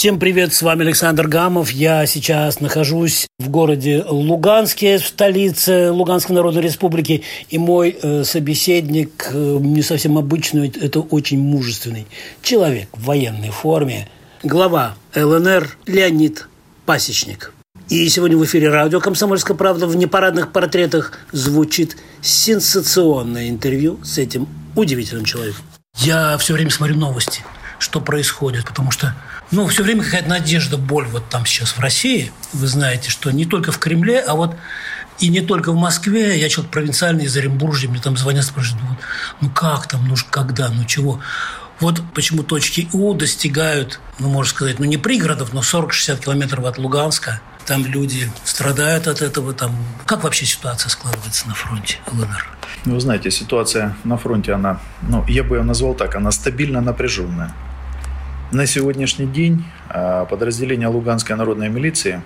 Всем привет, с вами Александр Гамов. Я сейчас нахожусь в городе Луганске, в столице Луганской Народной Республики. И мой э, собеседник, э, не совсем обычный, это очень мужественный человек в военной форме. Глава ЛНР Леонид Пасечник. И сегодня в эфире радио «Комсомольская правда» в непарадных портретах звучит сенсационное интервью с этим удивительным человеком. Я все время смотрю новости, что происходит, потому что ну, все время какая-то надежда, боль вот там сейчас в России. Вы знаете, что не только в Кремле, а вот и не только в Москве. Я человек провинциальный из Оренбуржья, мне там звонят, спрашивают, ну, ну как там, ну когда, ну чего. Вот почему точки У достигают, ну, можно сказать, ну, не пригородов, но 40-60 километров от Луганска. Там люди страдают от этого. Там... Как вообще ситуация складывается на фронте ЛНР? Ну, вы знаете, ситуация на фронте, она, ну, я бы ее назвал так, она стабильно напряженная. На сегодняшний день а, подразделения Луганской народной милиции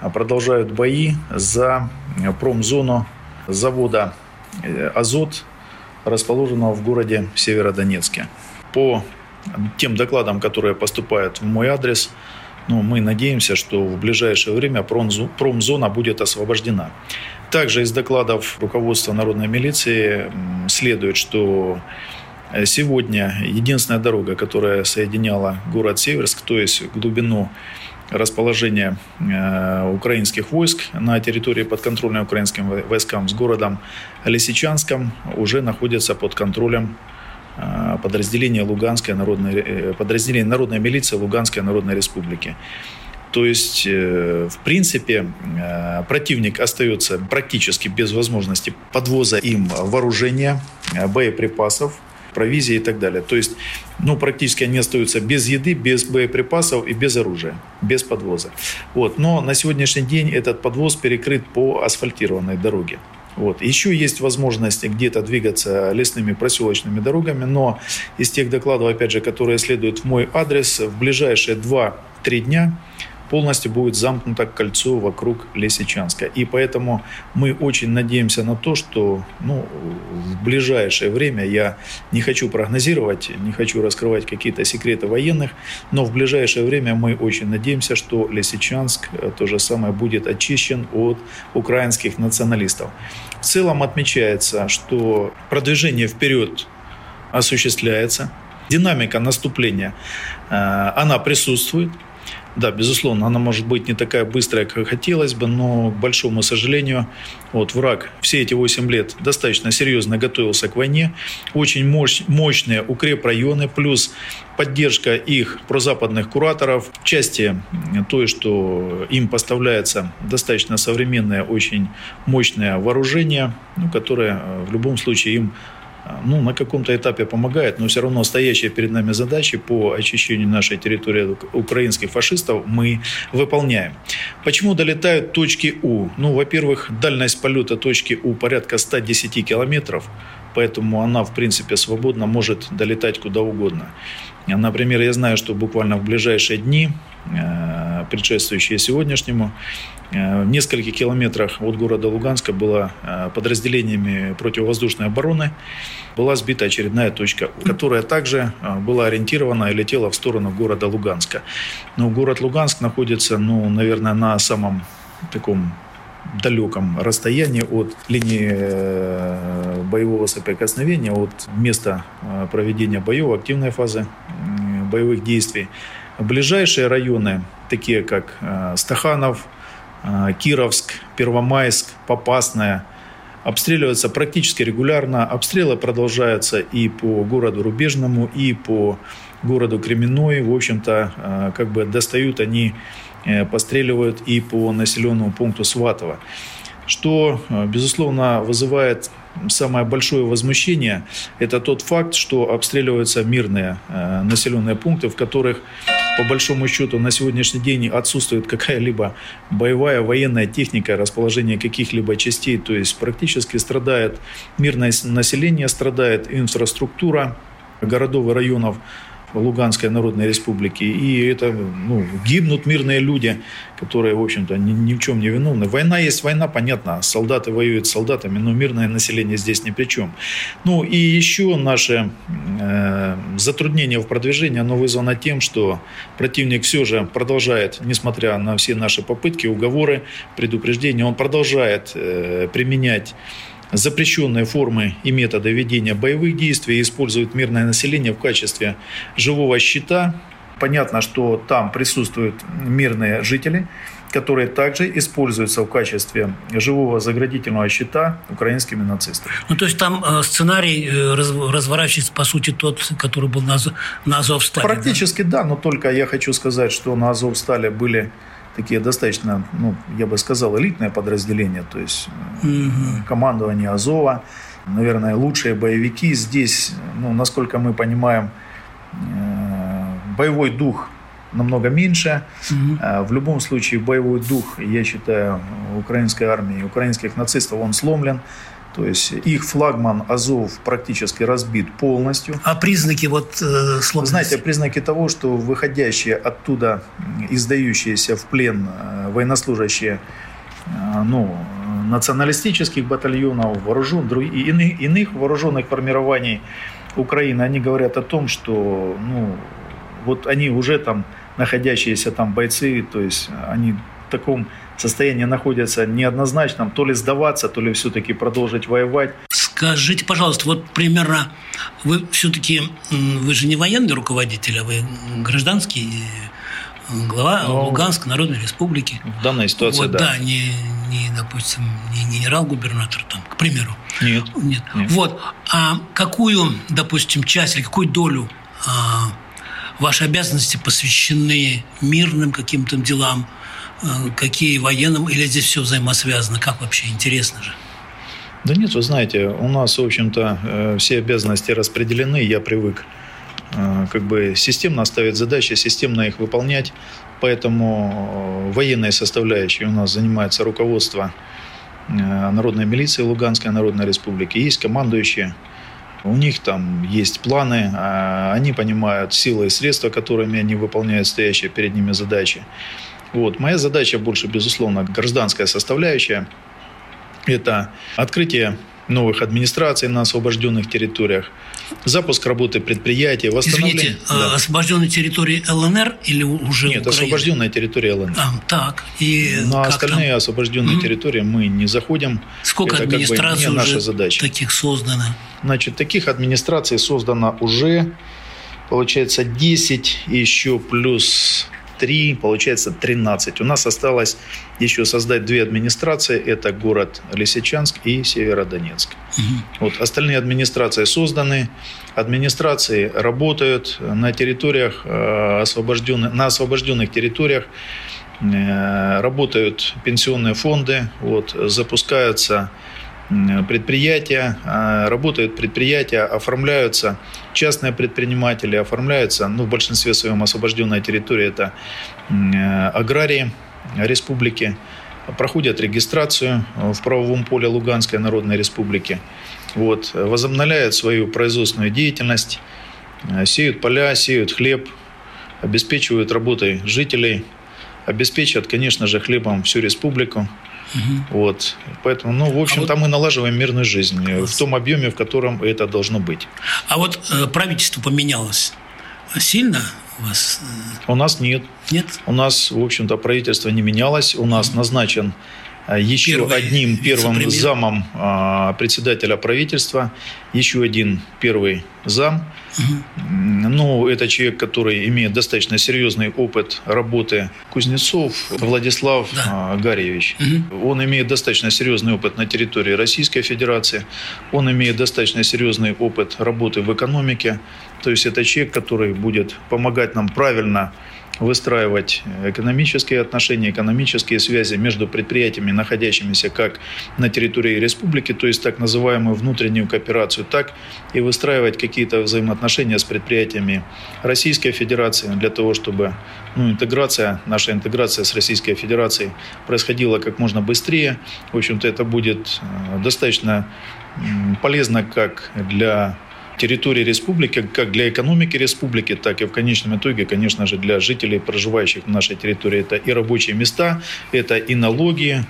а, продолжают бои за промзону завода э, «Азот», расположенного в городе Северодонецке. По тем докладам, которые поступают в мой адрес, ну, мы надеемся, что в ближайшее время промзона будет освобождена. Также из докладов руководства народной милиции следует, что Э, сегодня единственная дорога, которая соединяла город Северск, то есть глубину расположения э, украинских войск на территории подконтрольной украинским войскам с городом Лисичанском, уже находится под контролем э, подразделения Луганской народной, подразделения народной милиции Луганской Народной Республики. То есть, в принципе, противник остается практически без возможности подвоза им вооружения, боеприпасов, провизии и так далее. То есть, ну, практически они остаются без еды, без боеприпасов и без оружия, без подвоза. Вот. Но на сегодняшний день этот подвоз перекрыт по асфальтированной дороге. Вот. Еще есть возможность где-то двигаться лесными проселочными дорогами, но из тех докладов, опять же, которые следуют в мой адрес, в ближайшие 2-3 дня полностью будет замкнуто кольцо вокруг Лисичанска. И поэтому мы очень надеемся на то, что ну, в ближайшее время, я не хочу прогнозировать, не хочу раскрывать какие-то секреты военных, но в ближайшее время мы очень надеемся, что Лисичанск э, то же самое будет очищен от украинских националистов. В целом отмечается, что продвижение вперед осуществляется, динамика наступления, э, она присутствует. Да, безусловно, она может быть не такая быстрая, как хотелось бы, но, к большому сожалению, вот враг все эти 8 лет достаточно серьезно готовился к войне. Очень мощь, мощные укрепрайоны, плюс поддержка их прозападных кураторов в части той, что им поставляется достаточно современное, очень мощное вооружение, ну, которое в любом случае им ну, на каком-то этапе помогает, но все равно стоящие перед нами задачи по очищению нашей территории от украинских фашистов мы выполняем. Почему долетают точки У? Ну, во-первых, дальность полета точки У порядка 110 километров, поэтому она, в принципе, свободно может долетать куда угодно. Например, я знаю, что буквально в ближайшие дни, э, предшествующие сегодняшнему, э, в нескольких километрах от города Луганска было э, подразделениями противовоздушной обороны была сбита очередная точка, которая также была ориентирована и летела в сторону города Луганска. Но город Луганск находится, ну, наверное, на самом таком далеком расстоянии от линии боевого соприкосновения, от места проведения боев, активной фазы боевых действий. Ближайшие районы, такие как э, Стаханов, э, Кировск, Первомайск, Попасная, обстреливаются практически регулярно. Обстрелы продолжаются и по городу Рубежному, и по городу Кременной. В общем-то, э, как бы достают они, постреливают и по населенному пункту Сватово. Что, безусловно, вызывает самое большое возмущение – это тот факт, что обстреливаются мирные э, населенные пункты, в которых, по большому счету, на сегодняшний день отсутствует какая-либо боевая военная техника, расположение каких-либо частей. То есть практически страдает мирное население, страдает инфраструктура, городов и районов Луганской Народной Республики. И это ну, гибнут мирные люди, которые, в общем-то, ни, ни в чем не виновны. Война есть война, понятно. Солдаты воюют с солдатами, но мирное население здесь ни при чем. Ну и еще наше э, затруднение в продвижении, оно вызвано тем, что противник все же продолжает, несмотря на все наши попытки, уговоры, предупреждения, он продолжает э, применять запрещенные формы и методы ведения боевых действий используют мирное население в качестве живого щита. Понятно, что там присутствуют мирные жители, которые также используются в качестве живого заградительного щита украинскими нацистами. Ну, то есть там э, сценарий э, раз, разворачивается, по сути, тот, который был на, на Азовстале. Практически да? да, но только я хочу сказать, что на Азовстале были такие достаточно, ну, я бы сказал, элитное подразделение, то есть угу. командование Азова, наверное, лучшие боевики здесь, ну, насколько мы понимаем, э, боевой дух намного меньше. Угу. В любом случае, боевой дух, я считаю, украинской армии, украинских нацистов, он сломлен. То есть их флагман Азов практически разбит полностью. А признаки вот э, сложности? Знаете, признаки того, что выходящие оттуда, издающиеся в плен э, военнослужащие, э, ну, националистических батальонов, вооружен, и иных, иных вооруженных формирований Украины, они говорят о том, что ну, вот они уже там находящиеся там бойцы, то есть они в таком состоянии находятся неоднозначном, то ли сдаваться, то ли все-таки продолжить воевать. Скажите, пожалуйста, вот примерно вы все-таки, вы же не военный руководитель, а вы гражданский э, глава Но Луганской Народной Республики. В данной ситуации, вот, да. Да, не, не, допустим, не генерал-губернатор там, к примеру. Нет. Нет. Нет. Вот. А какую, допустим, часть или какую долю а, ваши обязанности посвящены мирным каким-то делам, какие военным, или здесь все взаимосвязано? Как вообще? Интересно же. Да нет, вы знаете, у нас, в общем-то, э, все обязанности распределены, я привык э, как бы системно ставить задачи, системно их выполнять, поэтому военной составляющей у нас занимается руководство Народной милиции Луганской Народной Республики, есть командующие, у них там есть планы, а они понимают силы и средства, которыми они выполняют стоящие перед ними задачи. Вот. Моя задача больше, безусловно, гражданская составляющая. Это открытие новых администраций на освобожденных территориях, запуск работы предприятий, восстановление... Извините, да. освобожденной территории ЛНР или уже Нет, Украина? освобожденная территория ЛНР. А, так. И на остальные там? освобожденные mm-hmm. территории мы не заходим. Сколько Это администраций как бы наша задача. таких создано? Значит, таких администраций создано уже, получается, 10, еще плюс 3, получается 13. У нас осталось еще создать две администрации. Это город Лисичанск и Северодонецк. Угу. Вот, остальные администрации созданы. Администрации работают на территориях, э, освобожденных, на освобожденных территориях. Э, работают пенсионные фонды, вот, запускаются предприятия, а, работают предприятия, оформляются частные предприниматели, оформляются, ну, в большинстве своем освобожденная территория – это аграрии республики, проходят регистрацию в правовом поле Луганской Народной Республики, вот, возобновляют свою производственную деятельность, сеют поля, сеют хлеб, обеспечивают работой жителей, обеспечивают, конечно же, хлебом всю республику – Угу. Вот. Поэтому, ну, в общем-то, а вот... мы налаживаем мирную жизнь в том объеме, в котором это должно быть. А вот э, правительство поменялось сильно у вас? У нас нет. Нет? У нас, в общем-то, правительство не менялось. У нас назначен э, еще Первый одним первым замом а, председателя правительства, еще один первый зам. Угу. Ну, это человек, который имеет достаточно серьезный опыт работы Кузнецов Владислав да. А, Гарьевич. Угу. Он имеет достаточно серьезный опыт на территории Российской Федерации. Он имеет достаточно серьезный опыт работы в экономике. То есть это человек, который будет помогать нам правильно выстраивать экономические отношения, экономические связи между предприятиями, находящимися как на территории республики, то есть так называемую внутреннюю кооперацию, так и выстраивать какие-то взаимоотношения с предприятиями Российской Федерации для того, чтобы ну, интеграция, наша интеграция с Российской Федерацией происходила как можно быстрее. В общем-то, это будет э, достаточно полезно как для территории республики, как для экономики республики, так и в конечном итоге, конечно же, для жителей, проживающих в нашей территории. Это и рабочие места, это и налоги,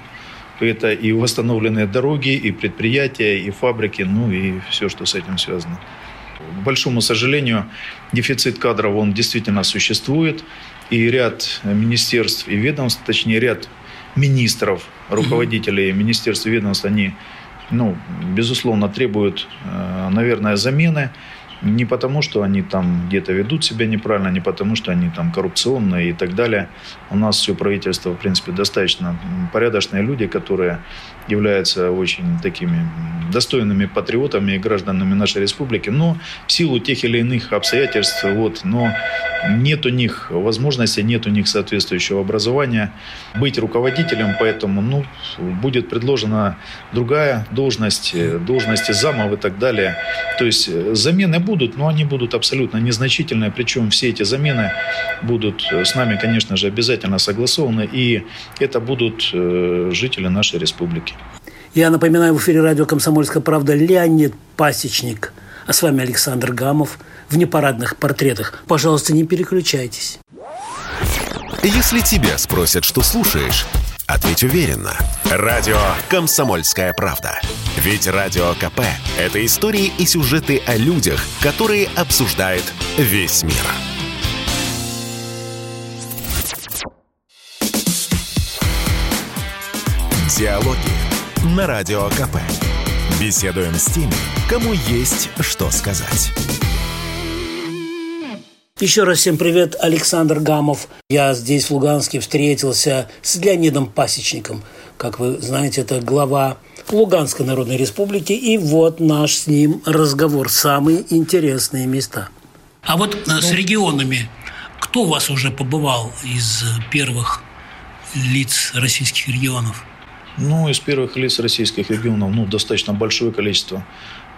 это и восстановленные дороги, и предприятия, и фабрики, ну и все, что с этим связано. К большому сожалению, дефицит кадров, он действительно существует. И ряд министерств и ведомств, точнее ряд министров, руководителей министерств и ведомств, они, ну, безусловно, требуют, э, наверное, замены. Не потому, что они там где-то ведут себя неправильно, не потому, что они там коррупционные и так далее. У нас все правительство, в принципе, достаточно порядочные люди, которые являются очень такими достойными патриотами и гражданами нашей республики, но в силу тех или иных обстоятельств, вот, но нет у них возможности, нет у них соответствующего образования быть руководителем, поэтому ну, будет предложена другая должность, должности замов и так далее. То есть замены будут, но они будут абсолютно незначительные, причем все эти замены будут с нами, конечно же, обязательно согласованы, и это будут э, жители нашей республики. Я напоминаю, в эфире радио «Комсомольская правда» Леонид Пасечник. А с вами Александр Гамов в непарадных портретах. Пожалуйста, не переключайтесь. Если тебя спросят, что слушаешь, ответь уверенно. Радио «Комсомольская правда». Ведь Радио КП – это истории и сюжеты о людях, которые обсуждает весь мир. Диалоги на Радио КП. Беседуем с теми, кому есть что сказать. Еще раз всем привет, Александр Гамов. Я здесь, в Луганске, встретился с Леонидом Пасечником. Как вы знаете, это глава Луганской Народной Республики. И вот наш с ним разговор. Самые интересные места. А вот ну, с регионами, кто у вас уже побывал из первых лиц российских регионов? Ну, из первых лиц российских регионов, ну, достаточно большое количество.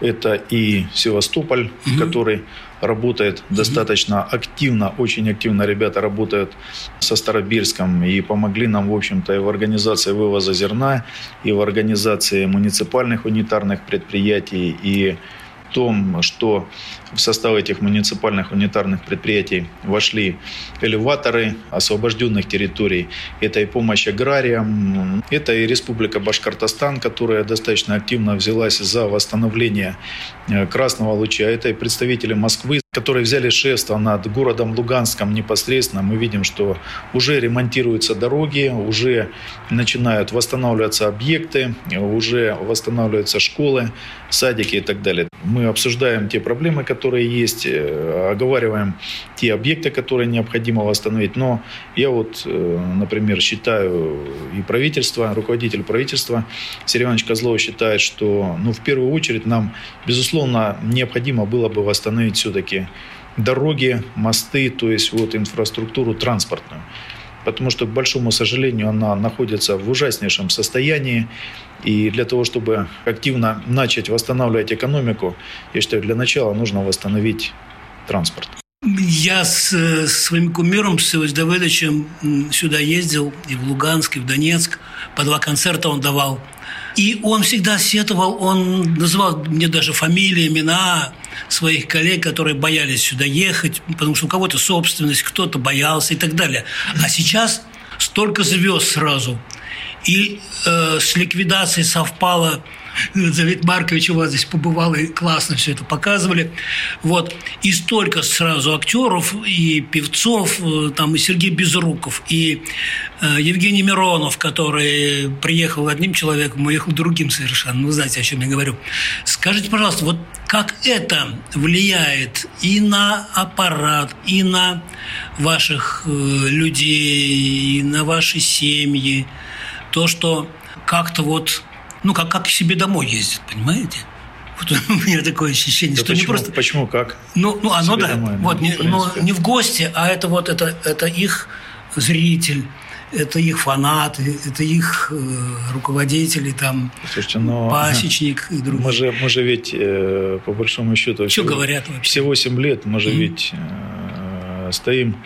Это и Севастополь, угу. который работает угу. достаточно активно, очень активно ребята работают со Старобирском и помогли нам, в общем-то, и в организации вывоза зерна, и в организации муниципальных унитарных предприятий, и том, что в состав этих муниципальных унитарных предприятий вошли элеваторы освобожденных территорий. Это и помощь аграриям, это и Республика Башкортостан, которая достаточно активно взялась за восстановление э, Красного Луча. Это и представители Москвы, которые взяли шефство над городом Луганском непосредственно. Мы видим, что уже ремонтируются дороги, уже начинают восстанавливаться объекты, уже восстанавливаются школы, садики и так далее. Мы обсуждаем те проблемы, которые есть, э, оговариваем те объекты, которые необходимо восстановить. Но я вот, э, например, считаю, и правительство, руководитель правительства Сергей Иванович Козлов считает, что ну, в первую очередь нам, безусловно, необходимо было бы восстановить все-таки дороги, мосты, то есть вот инфраструктуру транспортную потому что, к большому сожалению, она находится в ужаснейшем состоянии. И для того, чтобы активно начать восстанавливать экономику, я считаю, для начала нужно восстановить транспорт. Я с, с своим кумиром, с Севой Давыдовичем сюда ездил, и в Луганск, и в Донецк. По два концерта он давал. И он всегда сетовал, он называл мне даже фамилии, имена своих коллег, которые боялись сюда ехать, потому что у кого-то собственность, кто-то боялся и так далее. А сейчас столько звезд сразу. И э, с ликвидацией совпало Завид Маркович у вас здесь побывал и классно все это показывали. Вот. И столько сразу актеров и певцов, э, там и Сергей Безруков, и э, Евгений Миронов, который приехал одним человеком, уехал другим совершенно. Вы знаете, о чем я говорю. Скажите, пожалуйста, вот как это влияет и на аппарат, и на ваших э, людей, и на ваши семьи, то, что как-то вот ну, как, как к себе домой ездят, понимаете? Вот у меня такое ощущение, да что почему, не просто... Почему, как? Ну, ну оно да, домой, вот, ну, не, ну, не в гости, а это вот, это, это их зритель, это их фанаты, это их э, руководители, там, Слушайте, но пасечник и другие. Мы же, мы же ведь, э, по большому счету... Что всего, говорят вообще? Все 8 лет мы же mm-hmm. ведь э, стоим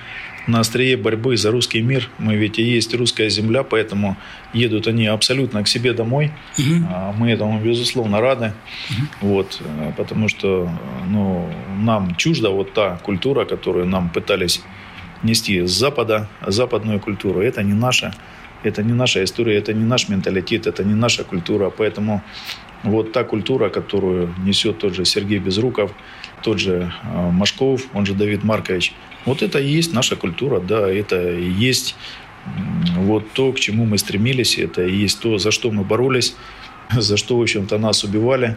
на острие борьбы за русский мир. Мы ведь и есть русская земля, поэтому едут они абсолютно к себе домой. Угу. Мы этому, безусловно, рады. Угу. Вот, э, потому что ну, нам чужда вот та культура, которую нам пытались нести с Запада, западную культуру. Это не наша. Это не наша история, это не наш менталитет, это не наша культура. Поэтому вот та культура, которую несет тот же Сергей Безруков, тот же э, Машков, он же Давид Маркович, вот это и есть наша культура, да, это и есть вот то, к чему мы стремились, это и есть то, за что мы боролись, за что, в общем-то, нас убивали,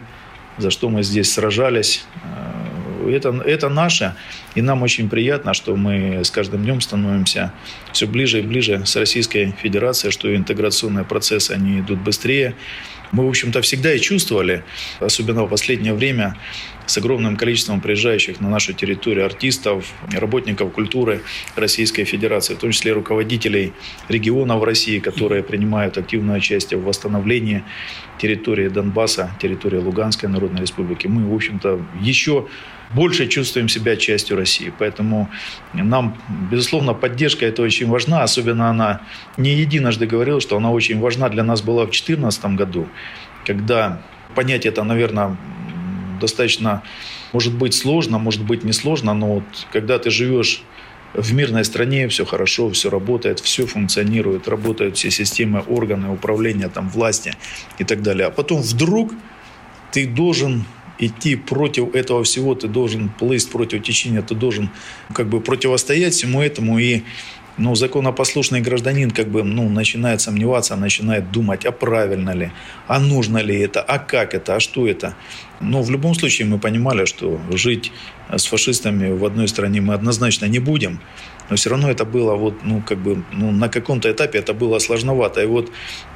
за что мы здесь сражались. Э, это, это наше, и нам очень приятно, что мы с каждым днем становимся все ближе и ближе с Российской Федерацией, что интеграционные процессы, они идут быстрее, мы, в общем-то, всегда и чувствовали, особенно в последнее время, с огромным количеством приезжающих на нашу территорию артистов, работников культуры Российской Федерации, в том числе руководителей регионов России, которые принимают активное участие в восстановлении территории Донбасса, территории Луганской Народной Республики. Мы, в общем-то, еще больше чувствуем себя частью России. Поэтому нам, безусловно, поддержка это очень важна. Особенно она не единожды говорила, что она очень важна для нас была в 2014 году, когда понять это, наверное, достаточно, может быть, сложно, может быть, несложно, но вот когда ты живешь в мирной стране все хорошо, все работает, все функционирует, работают все системы, органы управления, там, власти и так далее. А потом вдруг ты должен идти против этого всего, ты должен плыть против течения, ты должен как бы противостоять всему этому и ну, законопослушный гражданин как бы, ну, начинает сомневаться, начинает думать, а правильно ли, а нужно ли это, а как это, а что это. Но в любом случае мы понимали, что жить с фашистами в одной стране мы однозначно не будем. Но все равно это было вот, ну, как бы, ну, на каком-то этапе это было сложновато. И вот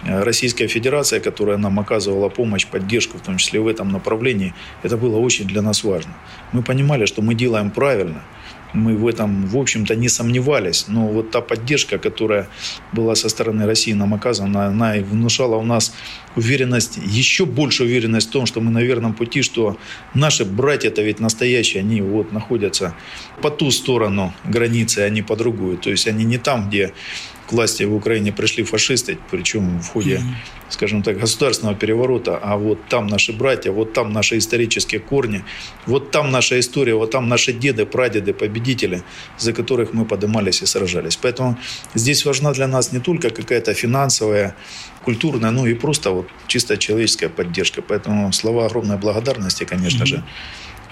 э, Российская Федерация, которая нам оказывала помощь, поддержку, в том числе в этом направлении, это было очень для нас важно. Мы понимали, что мы делаем правильно – мы в этом, в общем-то, не сомневались. Но вот та поддержка, которая была со стороны России нам оказана, она и внушала у нас уверенность, еще больше уверенность в том, что мы на верном пути, что наши братья-то ведь настоящие, они вот находятся по ту сторону границы, а не по другую. То есть они не там, где к власти в Украине пришли фашисты, причем в ходе, скажем так, государственного переворота, а вот там наши братья, вот там наши исторические корни, вот там наша история, вот там наши деды, прадеды, победители, за которых мы поднимались и сражались. Поэтому здесь важна для нас не только какая-то финансовая, культурная, ну и просто вот чисто человеческая поддержка. Поэтому слова огромной благодарности, конечно же,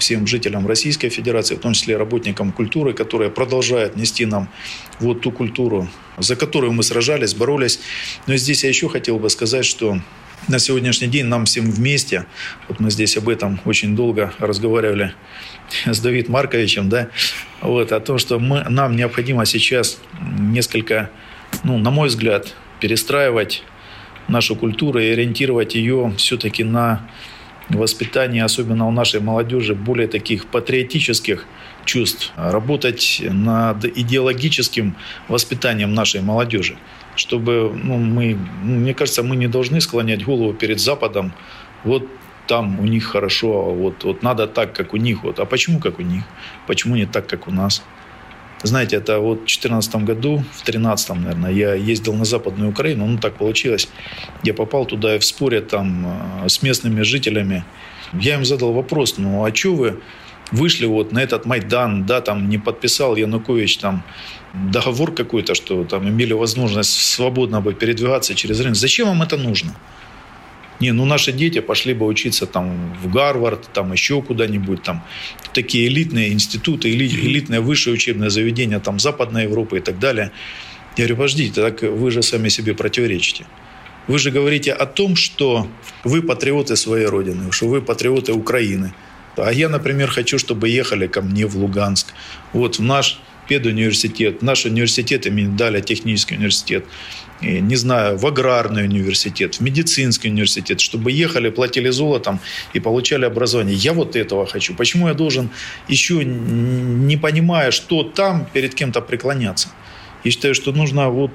всем жителям Российской Федерации, в том числе работникам культуры, которые продолжают нести нам вот ту культуру, за которую мы сражались, боролись. Но здесь я еще хотел бы сказать, что на сегодняшний день нам всем вместе, вот мы здесь об этом очень долго разговаривали с Давид Марковичем, да, вот, о том, что мы, нам необходимо сейчас несколько, ну, на мой взгляд, перестраивать нашу культуру и ориентировать ее все-таки на воспитание, особенно у нашей молодежи, более таких патриотических чувств, работать над идеологическим воспитанием нашей молодежи, чтобы, ну, мы, мне кажется, мы не должны склонять голову перед Западом, вот там у них хорошо, вот, вот надо так, как у них, вот, а почему как у них, почему не так, как у нас? Знаете, это вот в 2014 году, в 2013, наверное, я ездил на Западную Украину, ну так получилось. Я попал туда и в споре там э, с местными жителями. Я им задал вопрос, ну а что вы вышли вот на этот Майдан, да, там не подписал Янукович там договор какой-то, что там имели возможность свободно бы передвигаться через рынок. Зачем вам это нужно? Не, ну наши дети пошли бы учиться там в Гарвард, там еще куда-нибудь, там такие элитные институты, элитное высшее учебное заведение, там Западная Европа и так далее. Я говорю, подождите, так вы же сами себе противоречите. Вы же говорите о том, что вы патриоты своей родины, что вы патриоты Украины. А я, например, хочу, чтобы ехали ко мне в Луганск. Вот в наш педуниверситет, наш университет имени Даля, технический университет не знаю, в аграрный университет, в медицинский университет, чтобы ехали, платили золотом и получали образование. Я вот этого хочу. Почему я должен еще, не понимая, что там, перед кем-то преклоняться? Я считаю, что нужно вот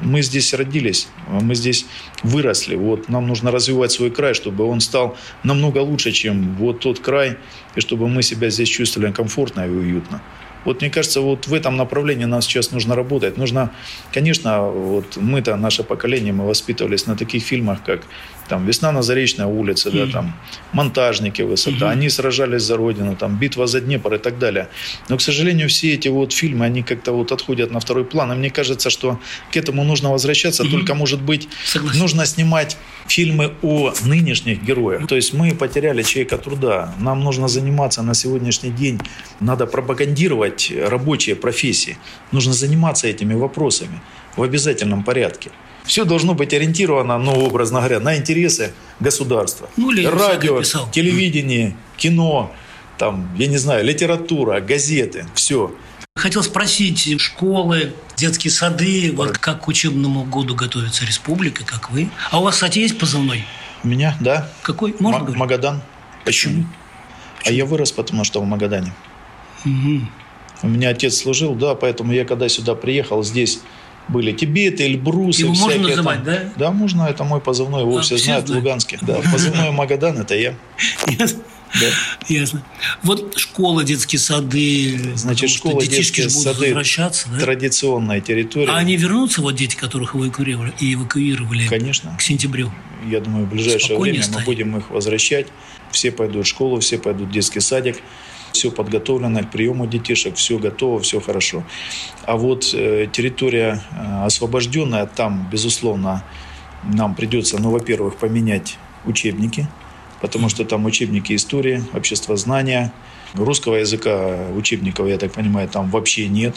мы здесь родились, мы здесь выросли. Вот нам нужно развивать свой край, чтобы он стал намного лучше, чем вот тот край, и чтобы мы себя здесь чувствовали комфортно и уютно. Вот мне кажется, вот в этом направлении нам сейчас нужно работать. Нужно, конечно, вот мы-то, наше поколение, мы воспитывались на таких фильмах, как там «Весна на Заречной улице», mm-hmm. да, там «Монтажники высота», mm-hmm. они сражались за Родину, там «Битва за Днепр» и так далее. Но, к сожалению, все эти вот фильмы, они как-то вот отходят на второй план. И мне кажется, что к этому нужно возвращаться, mm-hmm. только, может быть, Согласен. нужно снимать фильмы о нынешних героях. То есть мы потеряли человека труда. Нам нужно заниматься на сегодняшний день, надо пропагандировать рабочие профессии. Нужно заниматься этими вопросами в обязательном порядке. Все должно быть ориентировано, ну, образно говоря, на интересы государства. Ну, Радио, телевидение, кино, там, я не знаю, литература, газеты, все. Хотел спросить, школы, детские сады, вот как к учебному году готовится республика, как вы? А у вас, кстати, есть позывной? У меня, да. Какой? Можно М- Магадан. Почему? Почему? А я вырос, потому что в Магадане. Угу. У меня отец служил, да, поэтому я когда сюда приехал, здесь были Тибеты, Эльбрусы. Его можно называть, там. да? Да, можно. Это мой позывной. Его а, все, все знают в Луганске. Да, позывной Магадан – это я. Ясно. Да. Ясно. Вот школа, детские сады. Значит, школа, детские сады возвращаться, да? традиционная территория. А они вернутся, вот дети, которых эвакуировали, и эвакуировали Конечно. к сентябрю? Я думаю, в ближайшее Спокойнее время станет. мы будем их возвращать. Все пойдут в школу, все пойдут в детский садик все подготовлено к приему детишек, все готово, все хорошо. А вот э, территория э, освобожденная, там, безусловно, нам придется, ну, во-первых, поменять учебники, потому что там учебники истории, обществознания, русского языка учебников, я так понимаю, там вообще нет.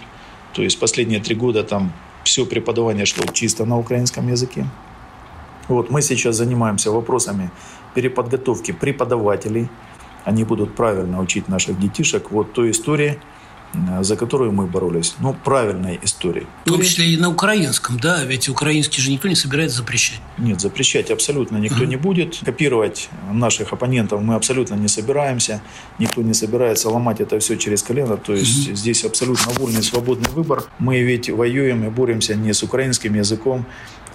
То есть последние три года там все преподавание шло чисто на украинском языке. Вот мы сейчас занимаемся вопросами переподготовки преподавателей, они будут правильно учить наших детишек вот той истории, за которую мы боролись. Ну, правильной истории. В том числе и на украинском, да? Ведь украинский же никто не собирается запрещать. Нет, запрещать абсолютно никто uh-huh. не будет. Копировать наших оппонентов мы абсолютно не собираемся. Никто не собирается ломать это все через колено. То есть uh-huh. здесь абсолютно вольный, свободный выбор. Мы ведь воюем и боремся не с украинским языком,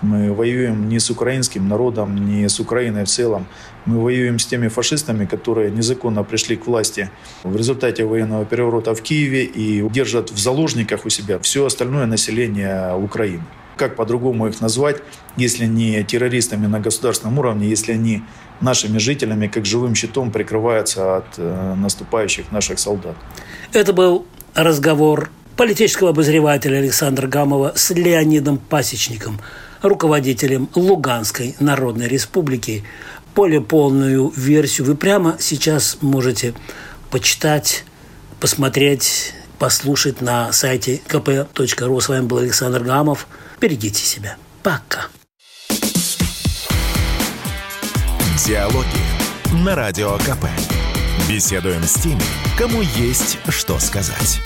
мы воюем не с украинским народом, не с Украиной в целом. Мы воюем с теми фашистами, которые незаконно пришли к власти в результате военного переворота в Киеве и держат в заложниках у себя все остальное население Украины. Как по-другому их назвать, если не террористами на государственном уровне, если они нашими жителями как живым щитом прикрываются от э, наступающих наших солдат. Это был разговор политического обозревателя Александра Гамова с Леонидом Пасечником – руководителем Луганской Народной Республики. Более полную версию вы прямо сейчас можете почитать, посмотреть, послушать на сайте kp.ru. С вами был Александр Гамов. Берегите себя. Пока. Диалоги на Радио КП. Беседуем с теми, кому есть что сказать.